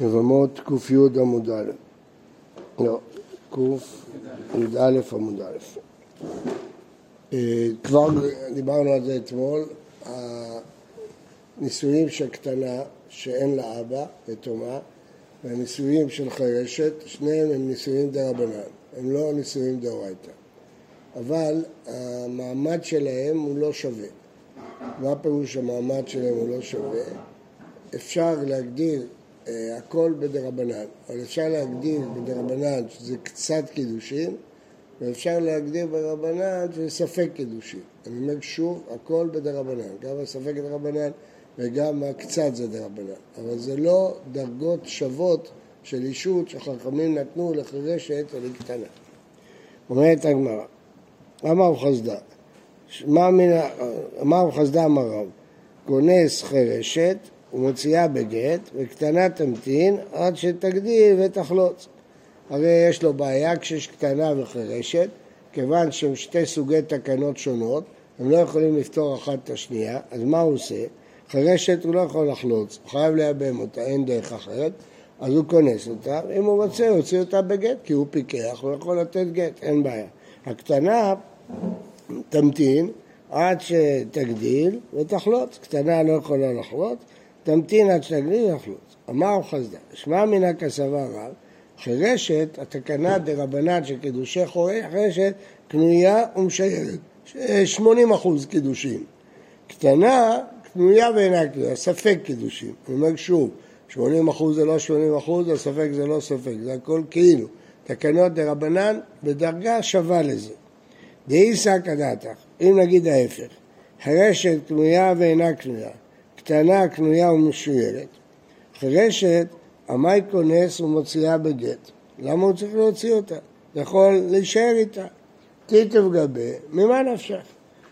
יבמות קי עמוד א', לא, קי"א עמוד א'. אה, כבר דיברנו על זה אתמול, הנישואים של קטנה שאין לה אבא, יתומה, והנישואים של חירשת, שניהם הם נישואים דה רבנן, הם לא נישואים דאורייתא. אבל המעמד שלהם הוא לא שווה. מה פירוש המעמד שלהם הוא לא שווה? אפשר להגדיר הכל בדרבנן, אבל אפשר להגדיר בדרבנן שזה קצת קידושין, ואפשר להגדיר ברבנן שזה ספק קידושין. אני אומר שוב, הכל בדרבנן, גם הספק דרבנן וגם הקצת זה דרבנן, אבל זה לא דרגות שוות של אישות שחכמים נתנו לחירשת ולקטנה. אומרת הגמרא, אמר חסדה, אמר חסדה אמר רב, כונס חירשת ומוציאה בגט, וקטנה תמתין עד שתגדיל ותחלוץ. הרי יש לו בעיה כשיש קטנה וחירשת, כיוון שהם שתי סוגי תקנות שונות, הם לא יכולים לפתור אחת את השנייה, אז מה הוא עושה? חירשת הוא לא יכול לחלוץ, הוא חייב לייבם אותה, אין דרך אחרת, אז הוא כונס אותה, אם הוא רוצה, הוא יוציא אותה בגט, כי הוא פיקח, הוא יכול לתת גט, אין בעיה. הקטנה תמתין עד שתגדיל ותחלוץ, קטנה לא יכולה לחלוץ, תמתין עד שתגדיל ותחלוץ. אמר חסדה, שמע מינא כסבה רב, חירשת, התקנה דרבנן של קידושי חירשת, קנויה ומשיירת, 80 אחוז קידושים. קטנה, קנויה ואינה קנויה, ספק קידושים. אני אומר שוב, 80 אחוז זה לא 80 אחוז, הספק זה לא ספק, זה הכל כאילו. תקנות דרבנן בדרגה שווה לזה. דאיסא כדתך, אם נגיד ההפך, חירשת קנויה ואינה קנויה, קטנה קנויה ומשוירת, חירשת המאי כונס ומוציאה בגט. למה הוא צריך להוציא אותה? יכול להישאר איתה. תיטב גבי, ממה נפשך?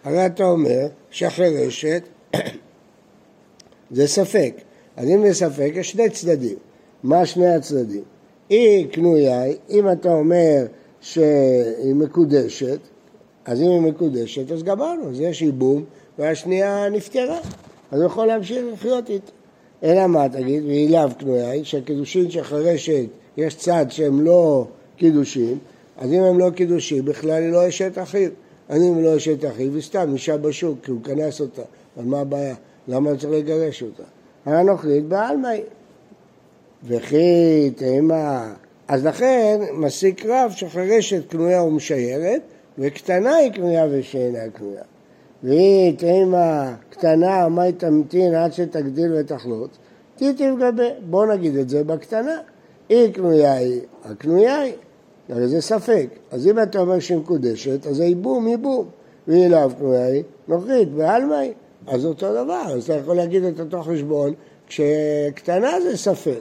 הרי אתה אומר שהחירשת זה ספק. אז אם זה ספק, יש שני צדדים. מה שני הצדדים? היא קנויה, אם אתה אומר שהיא מקודשת, אז אם היא מקודשת, אז גמרנו, אז יש ייבום, והשנייה נפטרה. אז הוא יכול להמשיך לחיות איתה. אלא מה תגיד, והיא לאו קנויה, היא שהקידושין של חרשת, יש צד שהם לא קידושין, אז אם הם לא קידושין, בכלל היא לא אשת אחיו. אז אם היא לא אשת אחיו, היא סתם אישה בשוק, כי הוא כנס אותה. אז מה הבעיה? למה צריך לגרש אותה? הנוכרית בעלמאי. וכי תימה... אז לכן מסיק רב שחרשת קנויה ומשיירת, וקטנה היא קנויה ושאינה קנויה. והיא תימה קטנה, מה היא תמתין עד שתגדיל ותחלוץ? תיטיב גבי. בוא נגיד את זה בקטנה. היא קנויה היא, הקנויה היא. הרי זה ספק. אז אם אתה אומר שהיא מקודשת, אז זה ייבום, ייבום. והיא לאו קנויה היא, נוכרית, בעלמא היא. אז אותו דבר, אז אתה יכול להגיד את אותו חשבון כשקטנה זה ספק.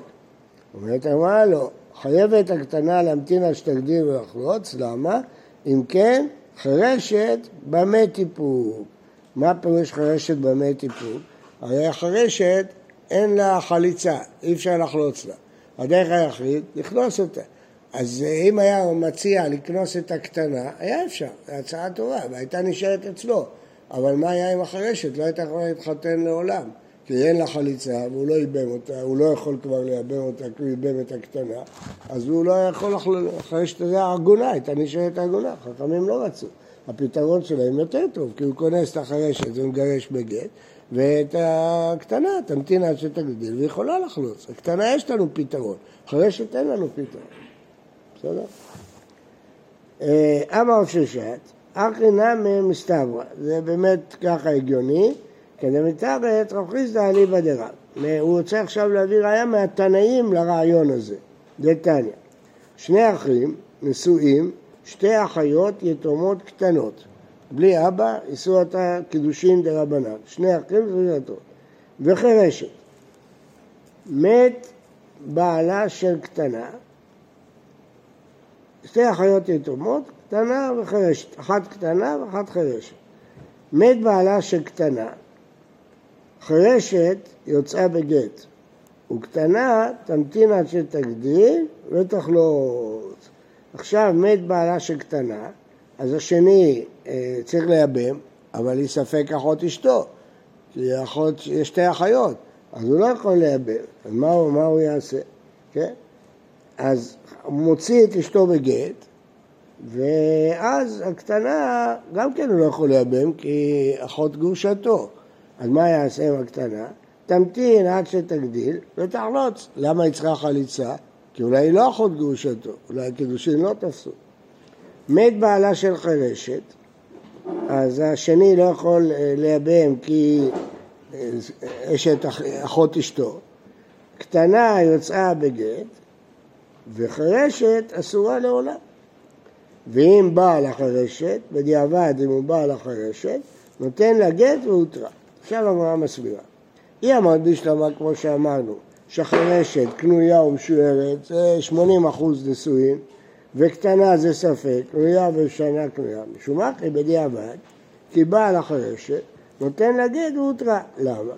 אומרת אמרה לא, חייבת הקטנה להמתין עד שתגדיל ולחלוץ, למה? אם כן, חרשת במה טיפוק. מה פירוש חרשת במה טיפוק? הרי החרשת אין לה חליצה, אי אפשר לחלוץ לה. הדרך היחיד, לכנוס אותה. אז אם היה מציע לקנוס את הקטנה, היה אפשר, זו הצעה טובה, והייתה נשארת אצלו. אבל מה היה עם החרשת? לא הייתה יכולה להתחתן לעולם. כי אין לה חליצה והוא לא איבם אותה, הוא לא יכול כבר לייבם אותה כי הוא איבם את הקטנה, אז הוא לא יכול, החרשת הזה עגונה, הייתה נשארת עגונה, חכמים לא רצו. הפתרון שלהם יותר טוב, כי הוא כונס את החרשת ומגרש בגט, ואת הקטנה תמתין עד שתגדיל, והיא יכולה לחלוץ. הקטנה יש לנו פתרון, חרשת אין לנו פתרון. בסדר? אה, אמר ששת, אחי נמי מסתברא, זה באמת ככה הגיוני, כדמתרת רב חיסדא אליבא דרב. הוא רוצה עכשיו להביא ראיה מהתנאים לרעיון הזה, דתניא. שני אחים נשואים, שתי אחיות יתומות קטנות. בלי אבא, יישאו אותה קידושין דרבנן. שני אחים וזאתו. וחירשת. מת בעלה של קטנה, שתי אחיות יתומות, קטנה וחירשת, אחת קטנה ואחת חירשת. מת בעלה של קטנה, חירשת יוצאה בגט, וקטנה תמתין עד שתגדיל ותחלוץ. עכשיו מת בעלה של קטנה, אז השני אה, צריך לייבם, אבל היא ספק אחות אשתו, כי אחות, יש שתי אחיות, אז הוא לא יכול לייבם, אז מה, מה הוא יעשה? כן? אז הוא מוציא את אשתו בגט, ואז הקטנה, גם כן הוא לא יכול לייבם כי אחות גרושתו. אז מה יעשה עם הקטנה? תמתין עד שתגדיל ותחלוץ. למה היא צריכה חליצה? כי אולי היא לא אחות גרושתו, אולי הקידושין לא תפסו. מת בעלה של חירשת, אז השני לא יכול אה, לייבם כי אה, אשת אחות אשתו. קטנה יוצאה בגט, וחירשת אסורה לעולם. ואם בעל החרשת, בדיעבד אם הוא בעל החרשת, נותן לה גט והותרה. עכשיו הגמרא מסבירה. היא אמרת בשלמה, כמו שאמרנו, שחרשת, קנויה ומשוירת, זה 80 אחוז נשואין, וקטנה זה ספק, קנויה ושנה קנויה. משום מה, בדיעבד, כי בעל החרשת נותן לה גט והותרה. למה?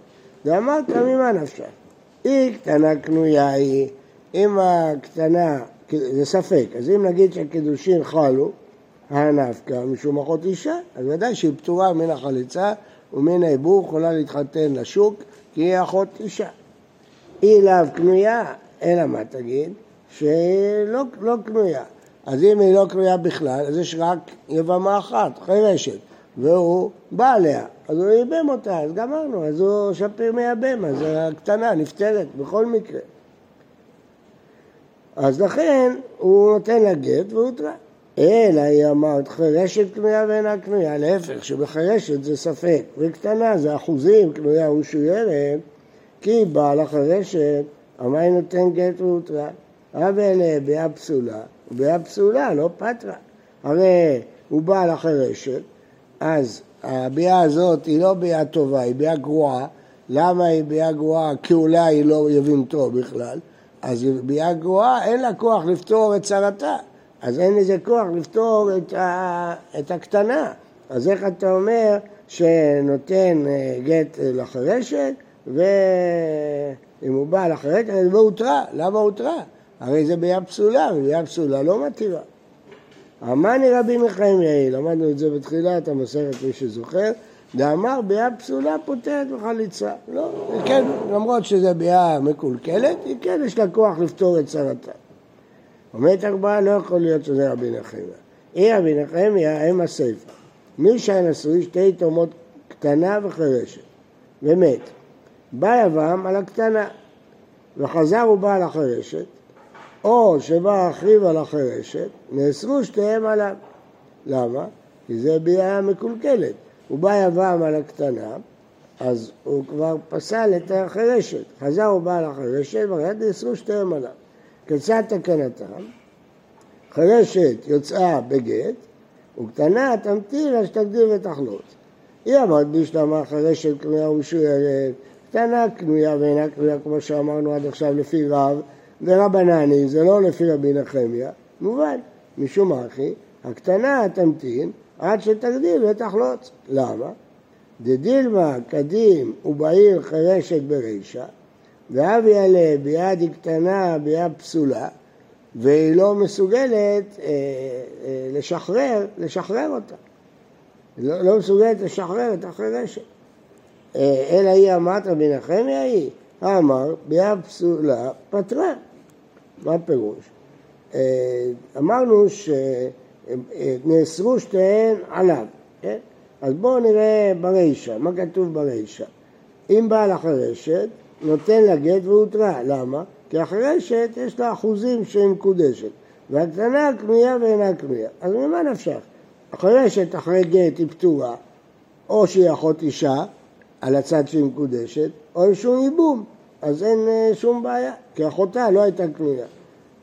ואמרת ממה נפשך? היא קטנה קנויה היא, אם הקטנה, זה ספק, אז אם נגיד שהקידושין חלו, הנפקא משום אחות אישה, אז ודאי שהיא פטורה מן החליצה ומן העיבור, יכולה להתחתן לשוק, כי היא אחות אישה. היא לאו קנויה, אלא מה תגיד? שלא לא קנויה. אז אם היא לא קנויה בכלל, אז יש רק יבמה אחת, חירשת, והוא בא עליה, אז הוא ייבם אותה, אז גמרנו, אז הוא שפיר מייבם, אז הקטנה נפטרת בכל מקרה. אז לכן הוא נותן לה גט והוא והותרה. אלא היא אמרת חרשת קנויה ואינה קנויה, להפך, שבחרשת זה ספק, וקטנה זה אחוזים, קנויה ומשוירת, כי בעל החרשת, המים נותן גט והותרה. רב אלה ביאה פסולה, וביאה פסולה, לא פטרה. הרי הוא בעל החרשת, אז הביאה הזאת היא לא ביאה טובה, היא ביאה גרועה. למה היא ביאה גרועה? כי אולי היא לא יבימתו בכלל. אז ביאה גרועה, אין לה כוח לפתור את צרתה. אז אין לזה כוח לפתור את, ה, את הקטנה. אז איך אתה אומר שנותן אה, גט לחרשת, ואם הוא בא לחרשת, אז לא הותרה. למה הותרה? הרי זה ביאה פסולה, וביאה פסולה לא מתירה. אמני רבי מיכאל למדנו את זה בתחילת המסכת, מי שזוכר, ואמר ביאה פסולה פותרת בחליצה. לא, כן, למרות שזה ביאה מקולקלת, היא כן יש לה כוח לפתור את צרתה. אומרת ארבעה לא יכול להיות שזה רבי נחמיה. היא רבי נחמיה הם הסיפה. מי שהיה נשוי שתי תאומות קטנה וחירשת, ומת. בא יבם על הקטנה, וחזר ובא על החירשת, או שבא אחיו על החירשת, נאסרו שתיהם עליו. למה? כי זה ביאה מקולקלת. הוא בא יבם על הקטנה, אז הוא כבר פסל את החירשת. חזר ובא על החירשת, ורד נאסרו שתיהם עליו. כיצד תקנתם? חירשת יוצאה בגט, וקטנה תמתין עד שתגדיר ותחלוץ. היא אמרת בשלמה חירשת קנויה ומשוירת, קטנה קנויה ואינה קנויה כמו שאמרנו עד עכשיו לפי רב, ורבנני, זה לא לפי רבי נחמיה, מובן, משום אחי, הקטנה תמתין עד שתגדיל ותחלוץ. למה? דדילמה קדים ובעיר חירשת ברישה, ואבי עלה ביד קטנה ביד פסולה, והיא לא מסוגלת אה, אה, לשחרר, לשחרר אותה. לא, לא מסוגלת לשחרר את החירשת. אה, אלא היא אמרת רבי נחמיה היא, אמר ביד פסולה פטרה. מה הפירוש? אה, אמרנו שנאסרו שתיהן עליו, כן? אז בואו נראה ברישה, מה כתוב ברישה. אם בעל החרשת, נותן לה גט והותרה. למה? כי החרשת יש לה אחוזים שהיא מקודשת, והקטנה קנויה ואינה קנויה. אז ממה נפשך? החרשת אחרי גט היא פטורה, או שהיא אחות אישה, על הצד שהיא מקודשת, או שום ייבום, אז אין אה, שום בעיה, כי אחותה לא הייתה קנויה.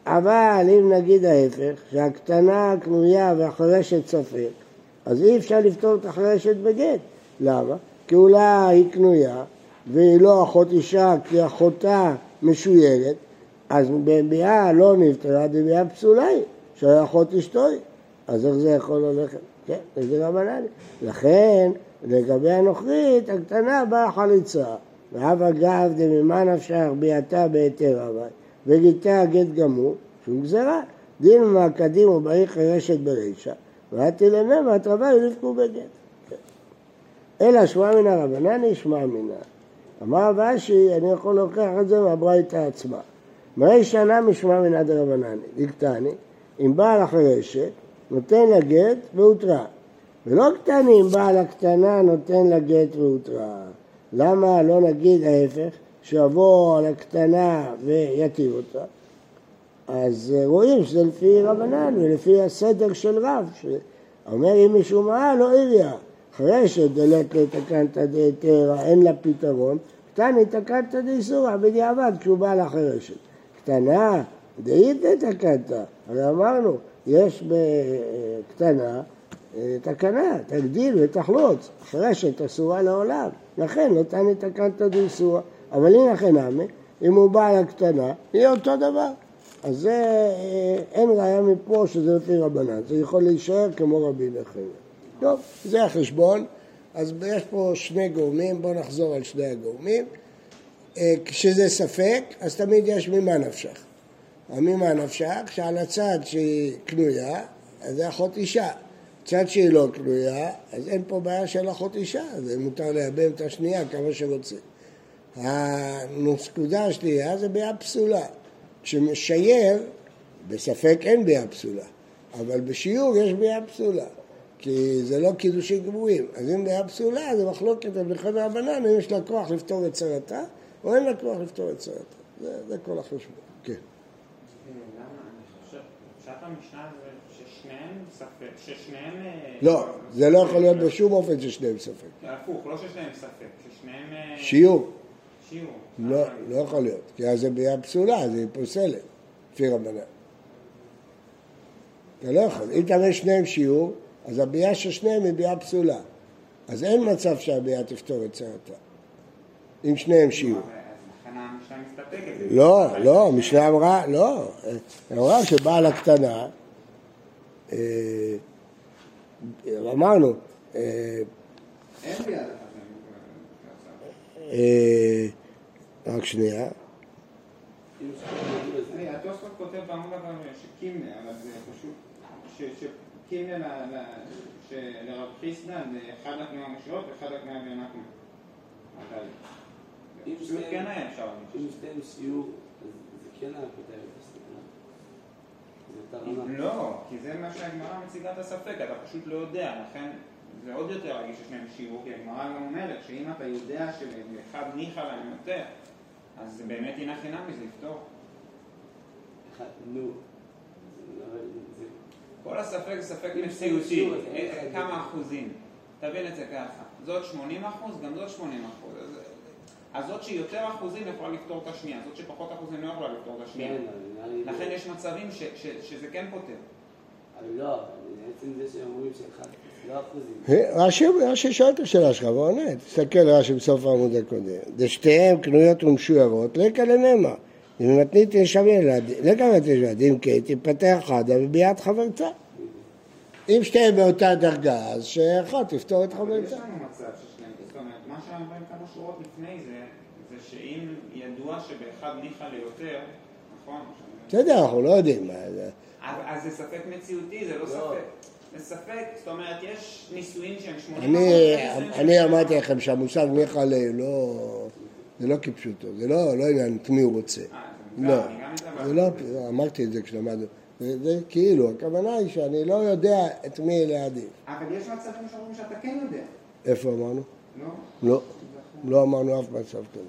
אבל אם נגיד ההפך, שהקטנה קנויה והחרשת ספק, אז אי אפשר לפתור את החרשת בגט. למה? כי אולי היא קנויה והיא לא אחות אישה כי אחותה משוירת, אז בביאה לא נפטרה, בביאה פסולה היא, שהיה אחות אשתו היא. אז איך זה יכול ללכת? כן, זה רבנן. לכן, לגבי הנוכרית, הקטנה באה חליצה. ואב אגב דממה נפשך ביאתה בהיתר אבל, וגיתה גט גמור, שום גזירה. דין מה קדים ובאי חירשת ברישה, ואתי לממה תרבה ילבקו בגט. כן. אלא שמע מן הרבנן ישמע מנה. אמר רבשי, אני יכול להוכיח את זה מהברייתא עצמה. מראי שנה משמע מנא דרבנן, דקטני, אם בעל החרשת נותן לה גט והותרה. ולא קטני אם בעל הקטנה נותן לה גט והותרה. למה לא נגיד ההפך, שיבוא על הקטנה ויתיר אותה? אז רואים שזה לפי רבנן ולפי הסדר של רב, שאומר אם מישהו מעל לא עיריה, חרשת דלת לתקנתא דהיתרא אין לה פתרון, קטני תקנתא דאיסורא בדיעבד כשהוא בא לחרשת. קטנה דאית תקנתא, הרי אמרנו, יש בקטנה אה, תקנה, תגדיל ותחלוץ, חרשת אסורה לעולם, לכן לא תעני תקנתא דאיסורא, אבל הנה לכן נמי, אם הוא בא לקטנה, יהיה אותו דבר. אז זה, אה, אין ראיה מפה שזה לפי רבנן, זה יכול להישאר כמו רבי נחמיה. טוב, זה החשבון. אז יש פה שני גורמים, בואו נחזור על שני הגורמים. אה, כשזה ספק, אז תמיד יש ממה נפשך. ממה נפשך, שעל הצד שהיא קנויה, אז זה אחות אישה. צד שהיא לא קנויה, אז אין פה בעיה של אחות אישה, אז מותר לייבם את השנייה כמה שרוצים. הנקודה השנייה זה בעיה פסולה. כשמשייר, בספק אין בעיה פסולה, אבל בשיעור יש בעיה פסולה. כי זה לא קידושים גמורים. אז אם בעיה פסולה, זה מחלוקת על ברכת רבנן, אם יש לה כוח לפתור את צרתה, או אין לה כוח לפתור את צרתה. זה, זה כל החשבון. כן. לא, זה לא יכול להיות בשום אופן ששניהם ספק. הפוך, לא ששניהם ספק, ששניהם... אה, שיעור. שיעור. לא, לא יכול להיות, כי אז זה בעיה פסולה, זה פוסלת, לפי רבנן. אתה לא יכול. אם תראה שניהם שיעור, אז הביאה של שניהם היא ביאה פסולה. אז אין מצב שהביאה תפתור את צרתה. אם שניהם שיעור. לא, לא, המשנה אמרה, לא, אמרה שבעל הקטנה, אה, אמרנו, אה, אה, רק שנייה. התוספות כותב בעמוד שקימנה, אבל זה פשוט, קימנה לרב חיסדא זה אחד התנועה המושעות ואחד התנועה בעינת אם כן היה אפשר אם שתיהם שיעור, זה כן היה פותר את הסכנה. לא, כי זה מה שהגמרא מציגה את הספק, אתה פשוט לא יודע, לכן זה עוד יותר רגיש ששניהם שיעור, כי הגמרא גם אומרת שאם אתה יודע שלאחד ניחא להם יותר, אז זה באמת הנה חינם מזה יפתור. נו, כל הספק זה ספק נפסיותי, כמה אחוזים. תבין את זה ככה, זאת 80 אחוז, גם זאת 80 אחוז. אז זאת שיותר אחוזים יכולה לפתור את השנייה, זאת שפחות אחוזים לא יכולה לפתור את השנייה. כן, לכן יש מצבים שזה כן פותר. אבל לא, בעצם זה שאומרים שאחד, לא אחוזים. רש"י שואל את השאלה שלך ועונה, תסתכל רש"י בסוף העמוד הקודם. דשתיהם קנויות ומשוירות, לקה לנמה. אם מתנית ישב ילד, לקה מתנית ילד, אם כן, תפתח חדה וביד חברתה. אם שתיהם באותה דרגה, אז שאחת תפתור את חברתה. יש לנו מצב ששניהם, זאת אומרת, מה שאומרים כמה שורות לפני זה, זה שאם ידוע שבאחד ניחא ליותר, נכון? בסדר, אנחנו לא יודעים מה זה. אז זה ספק מציאותי, זה לא, לא. ספק. זה ספק, זאת אומרת, יש ניסויים שהם 80 אני אמרתי לכם שהמושג ניחא לא... זה לא כפשוטו, זה לא, לא עניין את מי הוא רוצה. לא, זה לא, אמרתי את זה כשלמדנו. זה כאילו, הכוונה היא שאני לא יודע את מי להעדיף. אבל יש מצבים שאומרים שאתה כן יודע. איפה אמרנו? לא. לא, לא אמרנו אף מצב כזה.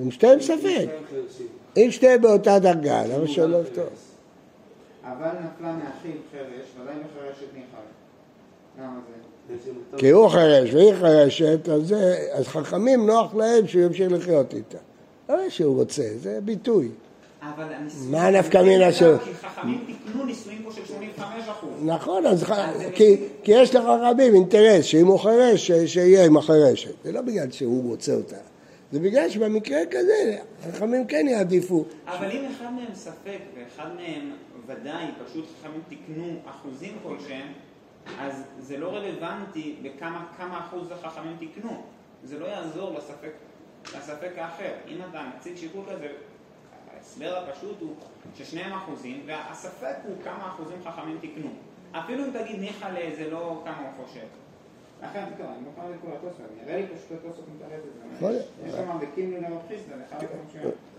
עם שתיהם ספק. אם שתיהם באותה דרגה, למה שלא יפתור? אבל נפלה מאחיו חרש, ודאי מחרשת זה? כי הוא חרש והיא חרשת, אז חכמים נוח להם שהוא ימשיך לחיות איתה. לא שהוא רוצה, זה ביטוי. מה נפקא מינה שלו? כי חכמים תיקנו נישואים פה של 85 אחוז. נכון, כי יש לחכמים אינטרס שאם הוא חרש, שיהיה עם החרשת. זה לא בגלל שהוא רוצה אותה. זה בגלל שבמקרה כזה, חכמים כן יעדיפו. אבל אם אחד מהם ספק ואחד מהם ודאי, פשוט חכמים תיקנו אחוזים כלשהם, אז זה לא רלוונטי בכמה אחוז החכמים תיקנו. זה לא יעזור לספק, לספק האחר. אם אתה מציג שיקול כזה, ההסבר הפשוט הוא ששניהם אחוזים, והספק הוא כמה אחוזים חכמים תיקנו. אפילו אם תגיד ניחא לזה לא כמה הוא חושב. לכן, טוב, אני מוכן לקרוא התוספות, נראה לי פשוט התוספות מתערב את זה. יש שם בקימנו לרב חיסדא, לך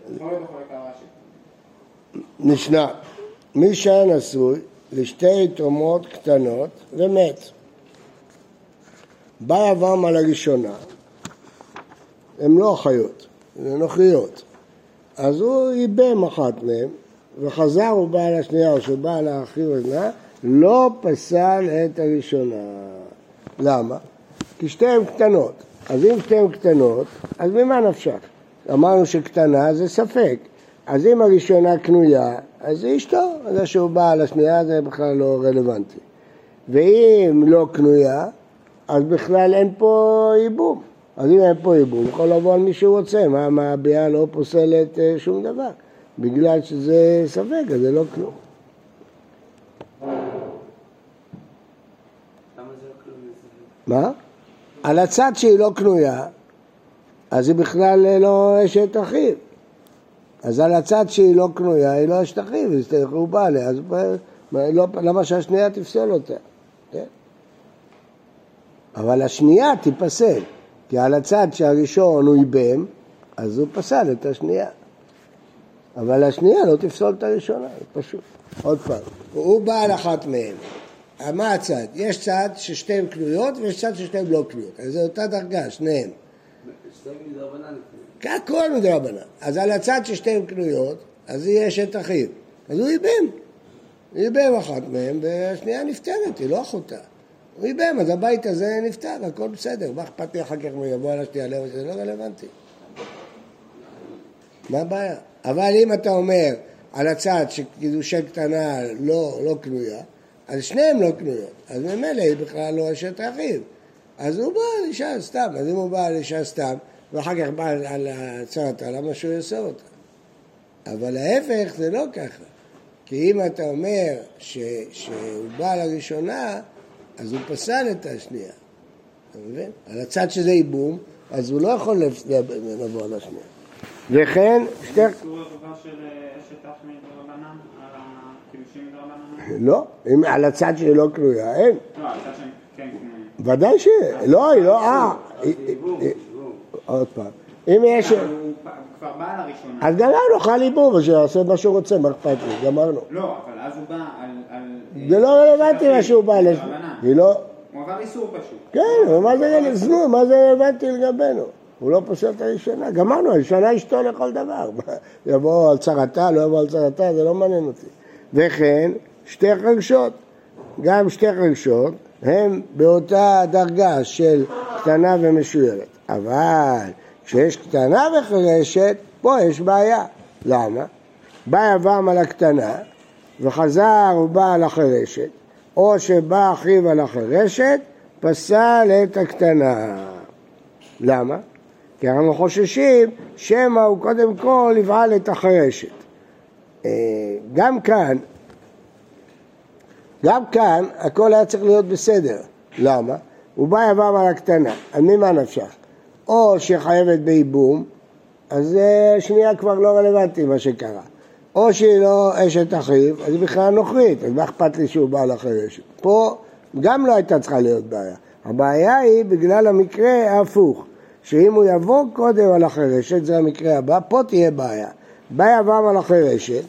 מפרט וחולק על רש"י. משנה, מי שהיה נשוי לשתי תרומות קטנות ומת. בא יבם על הראשונה, הן לא אחיות, הן נוכריות. אז הוא איבם אחת מהן, וחזר ובא על השנייה, או שבא על האחי אוזנה, לא פסל את הראשונה. למה? כי שתיהן קטנות. אז אם שתיהן קטנות, אז ממה נפשך? אמרנו שקטנה זה ספק. אז אם הראשונה קנויה, אז זה אשתו, זה שהוא בא על השנייה זה בכלל לא רלוונטי. ואם לא קנויה, אז בכלל אין פה ייבום. אז אם אין פה ייבום, יכול לבוא על מי שהוא רוצה, מה, מה הביאה לא פוסלת אה, שום דבר. בגלל שזה ספק, אז זה לא כלום. זה לא כלום? מה? על הצד שהיא לא קנויה, אז היא בכלל אה, לא אשת אחיו. אז על הצד שהיא לא קנויה, היא לא אשת אחיו, היא הוא בא עליה, אז לא, למה שהשנייה תפסול אותה? כן? אבל השנייה תיפסל, כי על הצד שהראשון הוא איבם, אז הוא פסל את השנייה. אבל השנייה לא תפסול את הראשונה, זה פשוט. עוד פעם, הוא בא על אחת מהן. מה הצד? יש צד ששתיהן קנויות ויש צד ששתיהן לא קנויות. אז זו אותה דרגה. שתיים מדרבנן. הכל מדרבנן. אז על הצד ששתיהן קנויות, אז היא אשת אחיו. אז הוא איבם. איבם אחת מהן, והשנייה נפטרת, היא לא אחותה. הוא איבם, אז הבית הזה נפטר, הכל בסדר. מה אכפת לי אחר כך אם הוא יבוא על השנייה? לא, זה לא רלוונטי. מה הבעיה? אבל אם אתה אומר על הצד שקידושי קטנה לא, לא קנויה, אז שניהם לא קנויות. אז ממילא היא בכלל לא אשת אחיו. אז הוא בא על אישה סתם. אז אם הוא בא על אישה סתם, ואחר כך בא על הצעתה, למה שהוא יעשה אותה? אבל ההפך זה לא ככה. כי אם אתה אומר ש, שהוא בא לראשונה, אז הוא פסל את השנייה. אתה מבין? על הצד שזה ייבום, אז הוא לא יכול לבוא על השנייה. וכן, שתי... אה? לא, אם על הצד שהיא לא קרויה, אין. לא, על הצד שהם כן קנויים. ודאי ש... לא, היא לא... אה. עוד פעם. אם יש... הוא כבר בא על הראשונה. אז גמרנו, חל ייבום, שיעשה מה שהוא רוצה, מה אכפת לי? גמרנו. לא, אבל אז הוא בא על... זה לא רלוונטי מה שהוא בא. מדרבנן. היא לא... הוא עבר איסור פשוט. כן, מה זה רלוונטי? לגבינו? הוא לא פוסל את הראשונה. גמרנו, הראשונה אשתו לכל דבר. יבוא על צרתה, לא יבוא על צרתה, זה לא מעניין אותי. וכן, שתי חרשות. גם שתי חרשות הן באותה דרגה של קטנה ומשוירת. אבל כשיש קטנה וחרשת, פה יש בעיה. למה? בא יבם על הקטנה וחזר ובא על החרשת, או שבא אחיו על החרשת, פסל את הקטנה. למה? כי אנחנו חוששים שמא הוא קודם כל יבעל את החרשת. אה, גם כאן, גם כאן הכל היה צריך להיות בסדר. למה? הוא בא יבם על הקטנה, על ממה נפשך? או שחייבת בייבום, אז אה, שנייה כבר לא רלוונטי מה שקרה. או שהיא לא אשת אחיו, אז היא בכלל נוכרית, אז מה אכפת לי שהוא בא לחרשת? פה גם לא הייתה צריכה להיות בעיה. הבעיה היא בגלל המקרה ההפוך, שאם הוא יבוא קודם על החרשת, זה המקרה הבא, פה תהיה בעיה. בא יבם על החרשת,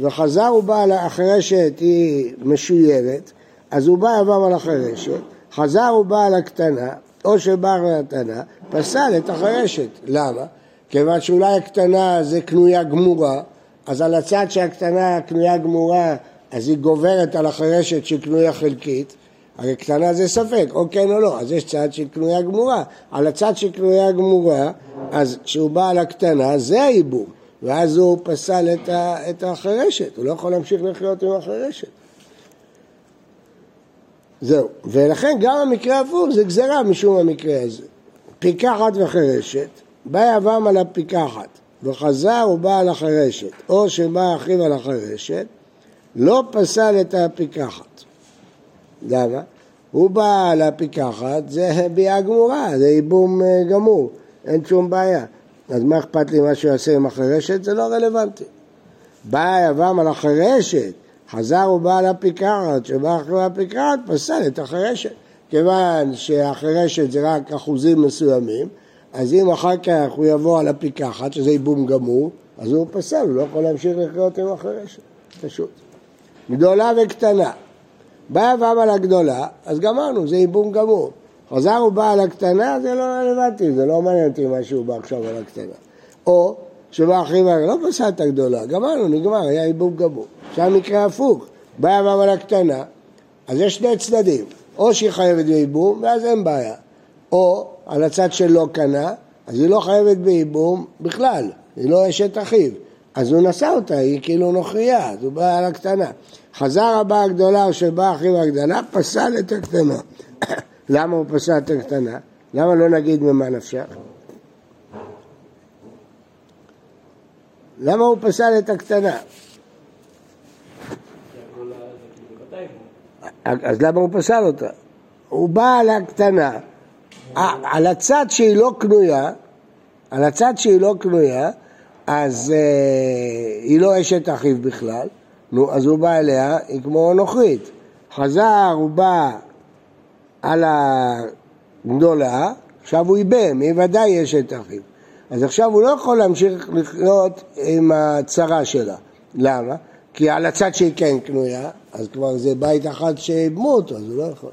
וחזר הוא בא על החרשת, היא משוירת, אז הוא בא יבם על החרשת, חזר הוא בא על הקטנה, או על הקטנה, פסל את החרשת. למה? כיוון שאולי הקטנה זה קנויה גמורה, אז על הצד שהקטנה קנויה גמורה, אז היא גוברת על החרשת שקנויה חלקית, הרי קטנה זה ספק, או כן או לא, אז יש צד של קנויה גמורה. על הצד של קנויה גמורה, אז כשהוא בא על הקטנה, זה הייבום, ואז הוא פסל את החרשת, הוא לא יכול להמשיך לחיות עם החרשת. זהו, ולכן גם המקרה ההפוך זה גזירה משום המקרה הזה. פיקחת וחרשת, בא יבם על הפיקחת, וחזר ובא על החרשת, או שבא אחיו על החרשת, לא פסל את הפיקחת. למה? הוא בא על הפיקחת, זה ביאה גמורה, זה ייבום אה, גמור, אין שום בעיה. אז מה אכפת לי מה שהוא יעשה עם החרשת? זה לא רלוונטי. בא יבם על החרשת, חזר ובא על הפיקחת, שבא אחרי הפיקחת, פסל את החרשת. כיוון שהחרשת זה רק אחוזים מסוימים, אז אם אחר כך הוא יבוא על הפיקחת, שזה ייבום גמור, אז הוא פסל, הוא לא יכול להמשיך לחיות עם החרשת, פשוט. גדולה וקטנה. בא אברהם על הגדולה, אז גמרנו, זה ייבום גמור. חזר הוא בא על הקטנה, זה לא רלוונטי, זה לא מעניין אותי מה שהוא בא עכשיו על הקטנה. או שבא אחי ואמר, לא פסל את הגדולה, גמרנו, נגמר, היה ייבום גמור. עכשיו מקרה הפוך, בא אברהם על הקטנה, אז יש שני צדדים, או שהיא חייבת בייבום, ואז אין בעיה. או על הצד שלא קנה, אז היא לא חייבת בייבום בכלל, היא לא אשת אחיו. אז הוא נשא אותה, היא כאילו נוכרייה, אז הוא בא על הקטנה. חזר הבא הגדולה או שבא אחיו הגדולה, פסל את הקטנה. למה הוא פסל את הקטנה? למה לא נגיד ממה נפשך? למה הוא פסל את הקטנה? אז למה הוא פסל אותה? הוא בא על הקטנה, על הצד שהיא לא קנויה, על הצד שהיא לא קנויה, אז אה, היא לא אשת אחיו בכלל, נו, אז הוא בא אליה, היא כמו נוכרית. חזר, הוא בא על הגדולה, עכשיו הוא איבם, היא ודאי אשת אחיו. אז עכשיו הוא לא יכול להמשיך לחיות עם הצרה שלה. למה? כי על הצד שהיא כן קנויה, אז כבר זה בית אחד שאיבמו אותו, אז הוא לא יכול.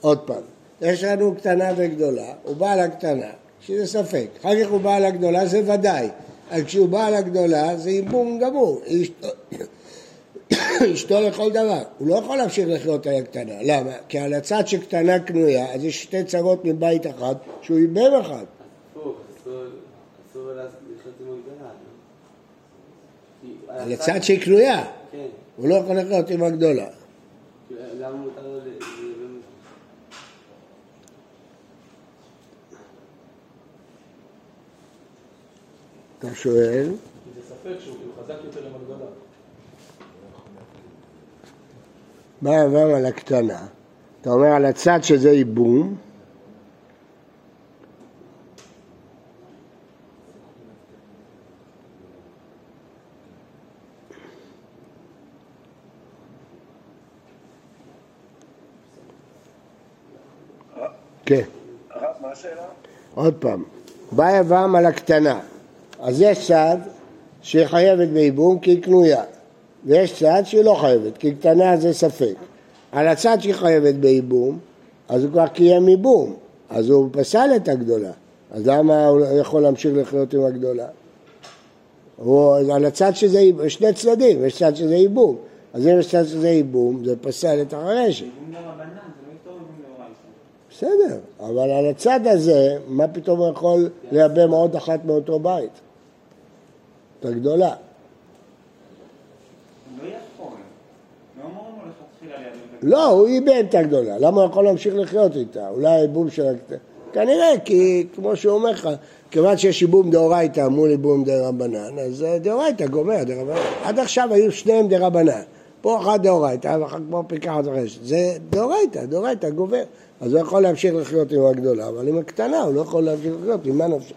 עוד פעם, יש לנו קטנה וגדולה, הוא בא על הקטנה, שזה ספק. אחר כך הוא בא על הגדולה, זה ודאי. אז כשהוא בא על הגדולה, זה איבום גמור. אשתו לכל דבר. הוא לא יכול להמשיך לחיות על הקטנה. למה? כי על הצד שקטנה קנויה, אז יש שתי צרות מבית אחד, שהוא איבם אחד. על הצד שהיא קנויה. כן. הוא לא יכול לחיות עם הגדולה. למה מותר לו... אתה שואל? זה ספק שהוא חזק יותר עם הגדולה. מה עבר על הקטנה? אתה אומר על הצד שזה ייבום, עוד פעם, בא יבם על הקטנה, אז יש צד שהיא חייבת בייבום כי היא קנויה, ויש צד שהיא לא חייבת, כי קטנה זה ספק. על הצד שהיא חייבת בייבום, אז הוא כבר קיים ייבום, אז הוא פסל את הגדולה, אז למה הוא יכול להמשיך לחיות עם הגדולה? הוא, על הצד שזה, יש שני צדדים, יש צד שזה ייבום, אז אם יש צד שזה ייבום, זה פסל את הרשת. בסדר, אבל על הצד הזה, מה פתאום הוא יכול לייבם עוד אחת מאותו בית? את הגדולה. לא, הוא איבד את הגדולה, למה הוא יכול להמשיך לחיות איתה? אולי הייבום של הקטנה. כנראה, כי כמו שהוא אומר לך, כיוון שיש ייבום דאורייתא מול ייבום דרבנן, אז דאורייתא גומר דרבנן. עד עכשיו היו שניהם דרבנן. פה אחד דאורייתא ואחר פה פיקחת רשת. זה דאורייתא, דאורייתא גובר. אז הוא יכול להמשיך לחיות עם הגדולה, אבל עם הקטנה הוא לא יכול להמשיך לחיות, עם מה נפשך?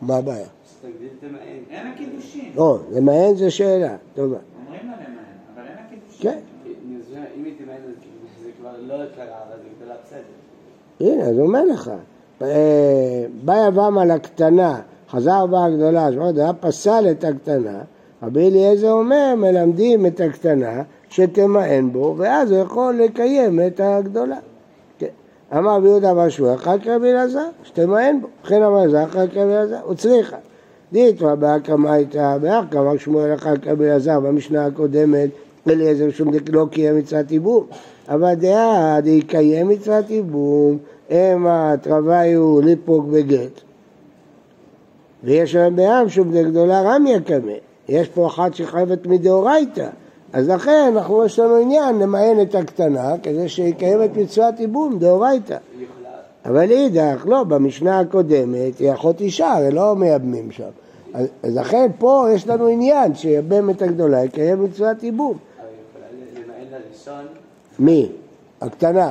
מה הבעיה? אין הקידושין. לא, למען זה שאלה, טובה. אומרים לה למען, אבל אין הקידושין. כן. אם היא תמען זה כבר לא קרה, אבל זה גדולה בסדר. הנה, אז הוא אומר לך, אה, בא יבם על הקטנה, חזר בא הגדולה, הוא פסל את הקטנה, רבי אליעזר אומר, מלמדים את הקטנה שתמאן בו, ואז הוא יכול לקיים את הגדולה. כן. אמר רבי יהודה שמואל, אחר כך רבי אלעזר, שתמאן בו. וכן אמר אחר כך רבי אלעזר, הוא צריכה. דיתרא באקרא הייתה באקרא, אמר שמואל אחר כך רבי אלעזר, במשנה הקודמת, אליעזר שום לא קיים מצוות ייבום. אבל דעה דיקיים מצוות ייבום, המה תרוויו ליפוק בגט. ויש להם בעם שום דגדולה רמיה קמא. יש פה אחת שחייבת מדאורייתא. אז לכן אנחנו יש לנו עניין למען את הקטנה כדי שיקיים את מצוות ייבום דאורייתא. אבל אידך, לא, במשנה הקודמת היא אחות אישה, הרי לא מייבמים שם. אז, לכן פה יש לנו עניין שיבם את הגדולה, יקיים מצוות ייבום. מי? הקטנה.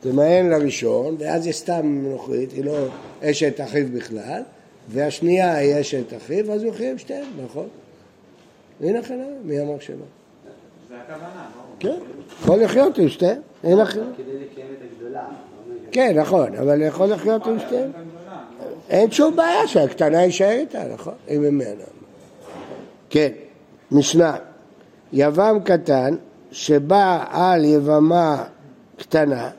תמהן לראשון, ואז יש סתם נוכרית, היא לא אשת אחיו בכלל, והשנייה היא אשת אחיו, אז הוא חייב שתיהן, נכון? הנה חנן, מי אמר שלא? זה הכוונה, ברור. כן, יכול לחיות עם שתיהם, אין אחר. כדי לקיים את הגדולה. כן, נכון, אבל יכול לחיות עם שתיהם. אין שום בעיה שהקטנה יישאר איתה, נכון? היא ממנה. כן, משנה. יבם קטן שבא על יבמה קטנה,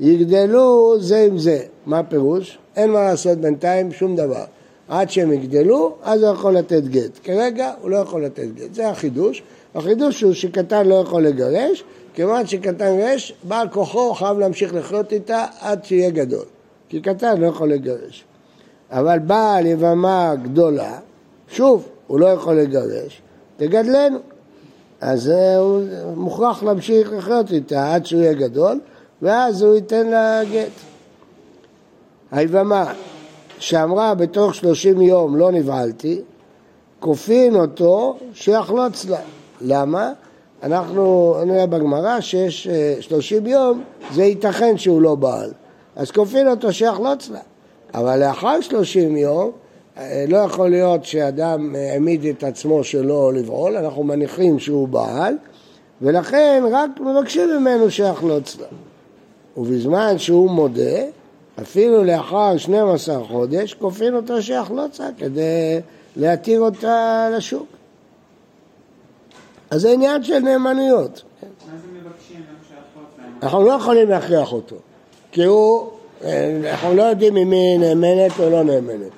יגדלו זה עם זה. מה הפירוש? אין מה לעשות בינתיים שום דבר. עד שהם יגדלו, אז הוא יכול לתת גט. כרגע הוא לא יכול לתת גט. זה החידוש. החידוש הוא שקטן לא יכול לגרש, כיוון שקטן גרש, בעל כוחו חייב להמשיך לחיות איתה עד שיהיה גדול. כי קטן לא יכול לגרש. אבל בעל יבמה גדולה, שוב, הוא לא יכול לגרש, תגדלנו. אז הוא מוכרח להמשיך לחיות איתה עד שהוא יהיה גדול, ואז הוא ייתן לה גט. היבמה שאמרה בתוך שלושים יום לא נבהלתי, כופין אותו שיחלוץ לה. למה? אנחנו נראה בגמרא שיש אה, שלושים יום, זה ייתכן שהוא לא בעל. אז כופין אותו שיחלוץ לה. אבל לאחר שלושים יום, אה, לא יכול להיות שאדם אה, העמיד את עצמו שלא לבעול, אנחנו מניחים שהוא בעל, ולכן רק מבקשים ממנו שיחלוץ לה. ובזמן שהוא מודה, אפילו לאחר 12 חודש, כופין אותו שיחלוץ לה כדי להתיר אותה לשוק. אז זה עניין של נאמנויות. אנחנו לא יכולים להכריח אותו, כי הוא, אה, אנחנו לא יודעים אם היא נאמנת או לא נאמנת,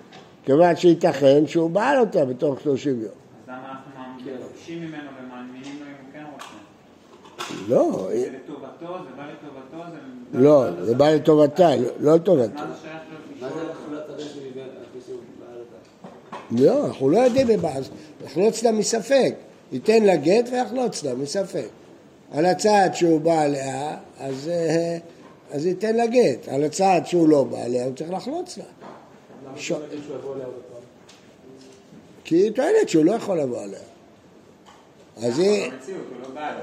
כיוון שייתכן שהוא בעל אותה בתוך 30 יום. אז למה אנחנו מבקשים ממנו ומאמינים לו אם הוא כן רוצה? לא, זה לטובתו, זה בא לטובתו, זה... לא, זה בא לטובתה, לא- לא לטובתה. מה זה שהוא אותה? לא, אנחנו לא יודעים בעל, יחלוץ לה מספק, ייתן לה גט ויחלוץ לה מספק. על הצעד שהוא בא עליה, אז, אה, אז ייתן לה גט, על הצעד שהוא לא בא עליה, הוא צריך לחלוץ לה. ש... כי היא טוענת שהוא לא יכול לבוא עליה. אז היא,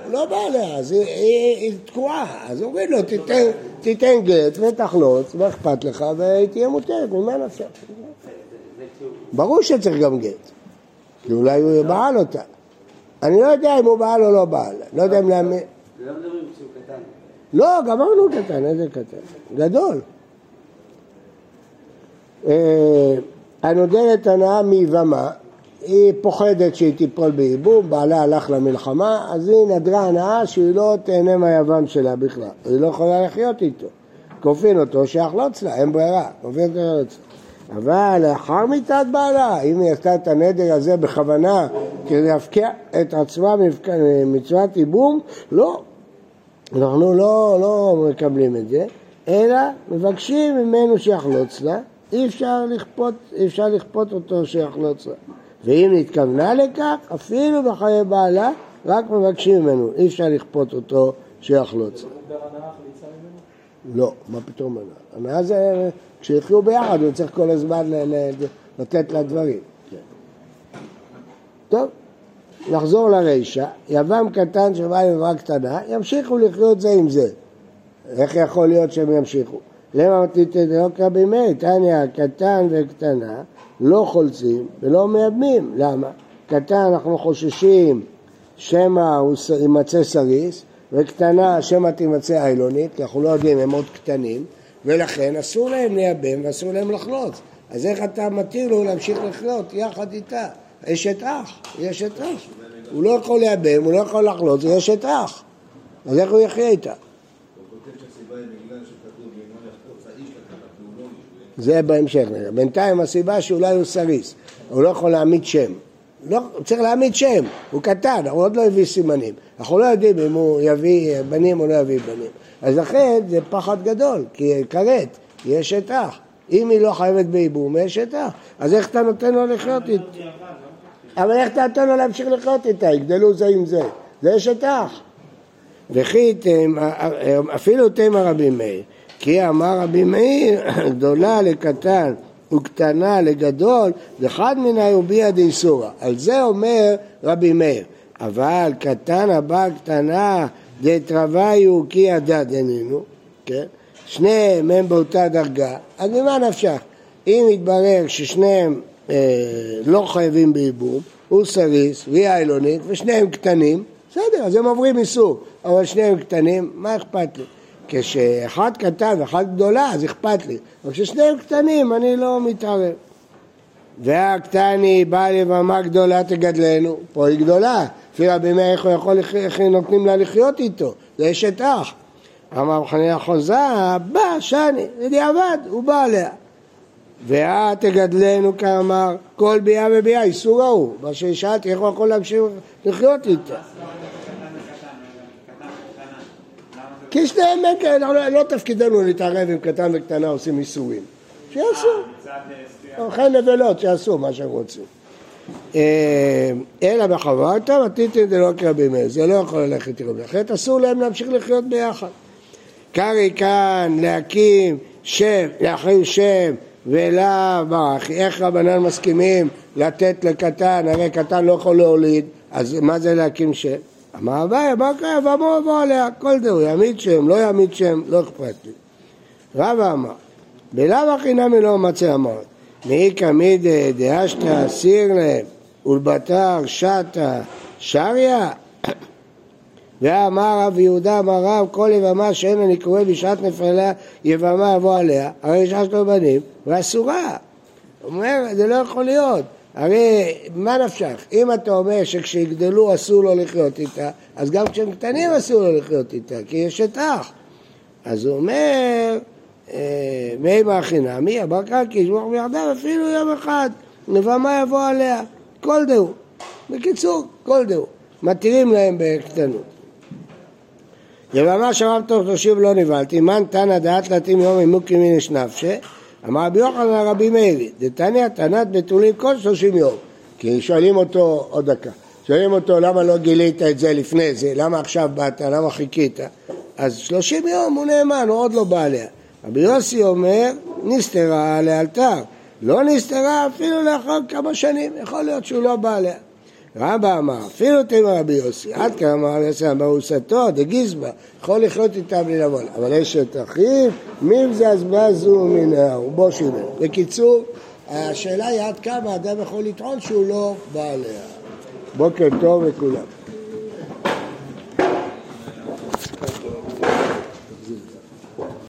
הוא לא בא עליה, אז היא, תקועה. אז אומרים לו, תיתן, גט ותחלוץ, מה אכפת לך, והיא תהיה מותרת, ממה נפשך? ברור שצריך גם גט, כי אולי הוא בעל אותה. אני לא יודע אם הוא בעל או לא בעל, לא יודע אם להאמין. לא מדברים כשהוא קטן. לא, גמרנו קטן, איזה קטן? גדול. אה, הנודרת הנאה מיבמה, היא פוחדת שהיא תיפול בייבום, בעלה הלך למלחמה, אז היא נדרה הנאה שהיא לא תהנה מהיבם שלה בכלל, היא לא יכולה לחיות איתו. כופין אותו שיחלוץ לה, אין ברירה, כופין אותו שיחלוץ לה. אבל לאחר מיתת בעלה, אם היא עשתה את הנדר הזה בכוונה כדי להפקיע את עצמה ממצוות ייבום, לא, אנחנו לא, לא מקבלים את זה, אלא מבקשים ממנו שיחלוץ לה, אי אפשר לכפות, אי אפשר לכפות אותו שיחלוץ לה. ואם התכוונה לכך, אפילו בחיי בעלה, רק מבקשים ממנו, אי אפשר לכפות אותו שיחלוץ לה. לא, מה פתאום הנאה? הנאה זה כשיחיו ביחד, הוא צריך כל הזמן לתת לה דברים. טוב, נחזור לרישא, יבם קטן שבא עם יבמה קטנה, ימשיכו לחיות זה עם זה. איך יכול להיות שהם ימשיכו? למה לא כרבי מאיר, תניא, קטן וקטנה לא חולצים ולא מייבמים. למה? קטן אנחנו חוששים שמא הוא יימצא סריס, וקטנה שמא תימצא איילונית, כי אנחנו לא יודעים, הם עוד קטנים, ולכן אסור להם לייבם ואסור להם לחלוץ. אז איך אתה מתיר לו להמשיך לחיות יחד איתה? אשת אח, היא אשת אח. הוא לא יכול לייבם, הוא לא יכול לחלוץ, היא אשת אח. אז איך הוא יחיה איתה? הוא כותב שהסיבה היא בגלל שכתוב ואם לא יחפוץ האיש לקחת והוא לא איש. זה בהמשך. בינתיים הסיבה שאולי הוא סריס, הוא לא יכול להעמיד שם. לא, הוא צריך להעמיד שם, הוא קטן, הוא עוד לא הביא סימנים. אנחנו לא יודעים אם הוא יביא בנים או לא יביא בנים. אז לכן זה פחד גדול, כי כרת, אשת אח. אם היא לא חייבת בייבום, אשת אח. אז איך אתה נותן לו לחיות איתה? אבל איך אתה נותן לו להמשיך לחיות איתה? יגדלו זה עם זה. זה אח. וכי תמ- אפילו תימא רבי מאיר, כי אמר רבי מאיר, גדולה לקטן וקטנה לגדול, וחד מנהי וביאה דאיסורא. על זה אומר רבי מאיר. אבל קטן הבא קטנה דתרוויו כי הדד איננו, כן? שניהם הם באותה דרגה, אז ממה נפשך? אם יתברר ששניהם אה, לא חייבים בייבום, הוא סריס והיא איילונית ושניהם קטנים, בסדר, אז הם עוברים איסור, אבל שניהם קטנים, מה אכפת לי? כשאחד קטן ואחד גדולה, אז אכפת לי. אבל כששניהם קטנים, אני לא מתערב. והקטני בא לבמה גדולה תגדלנו, פה היא גדולה, לפי רבי מאיר איך הוא יכול, איך נותנים לה לחיות איתו, זה אשת אח. אמר חניה חוזה, בא שני, בדיעבד, הוא בא עליה. ואת תגדלנו כאמר, כל ביאה וביאה, איסור ההוא. מה ששאלתי, איך הוא יכול להמשיך לחיות איתה? כי שניהם כאלה, לא תפקידנו להתערב אם קטן וקטנה עושים איסורים. שיעשו. אוכל נבלות, שיעשו מה שהם רוצים. אה, אלא בחברתם, עתידין דלא כרבי מאיר, זה לא יכול ללכת עם רבי אחרת אסור להם להמשיך לחיות ביחד. קרי כאן להקים שם, להחרים שם ולאו ברכי. איך רבנן מסכימים לתת לקטן, הרי קטן לא יכול להוליד, אז מה זה להקים שם? אמר אביי, אמר קרא, ואמרו אבוא עליה, כל דהו, יעמיד שם, לא יעמיד שם, לא אכפת לי. רבא אמר, בלאו הכי נמי לא מצא אמרת, מאיכא מידי דאשתא סיר להם ולבתר שתא שריה. ואמר רב יהודה אמר רב כל יבמה שאין אני קורא בשעת נפלה יבמה יבוא עליה. הרי יש לו בנים ואסורה. הוא אומר זה לא יכול להיות הרי מה נפשך? אם אתה אומר שכשיגדלו אסור לו לחיות איתה אז גם כשהם קטנים אסור לו לחיות איתה כי יש את אח אז הוא אומר מימה חינמי, אמר קרקי, ישמוח ביחדיו אפילו יום אחד, נבמה יבוא עליה, כל דהו. בקיצור, כל דהו. מתירים להם בקטנות. יבמה שרב תוך תושיב לא נבהלתי, מן תנא דעת להתאים יום אימוקי מינש נפשי, אמר רבי יוחנן רבי מאירי, דתניא תנת בתולים כל שלושים יום. כי שואלים אותו עוד דקה. שואלים אותו למה לא גילית את זה לפני זה, למה עכשיו באת, למה חיכית? אז שלושים יום הוא נאמן, הוא עוד לא בא עליה. רבי יוסי אומר, נסתרה לאלתר. לא נסתרה אפילו לאחר כמה שנים, יכול להיות שהוא לא בא עליה. רבא אמר, אפילו תימא רבי יוסי, עד כמה אמר רבי יוסי, באוסתו, דגיזבה, יכול לחיות איתה בלי לבוא. אבל יש את אחיו, מי מזז בזו מנהר, ובו שימר. בקיצור, השאלה היא עד כמה אדם יכול לטעון שהוא לא בא. בוקר טוב לכולם.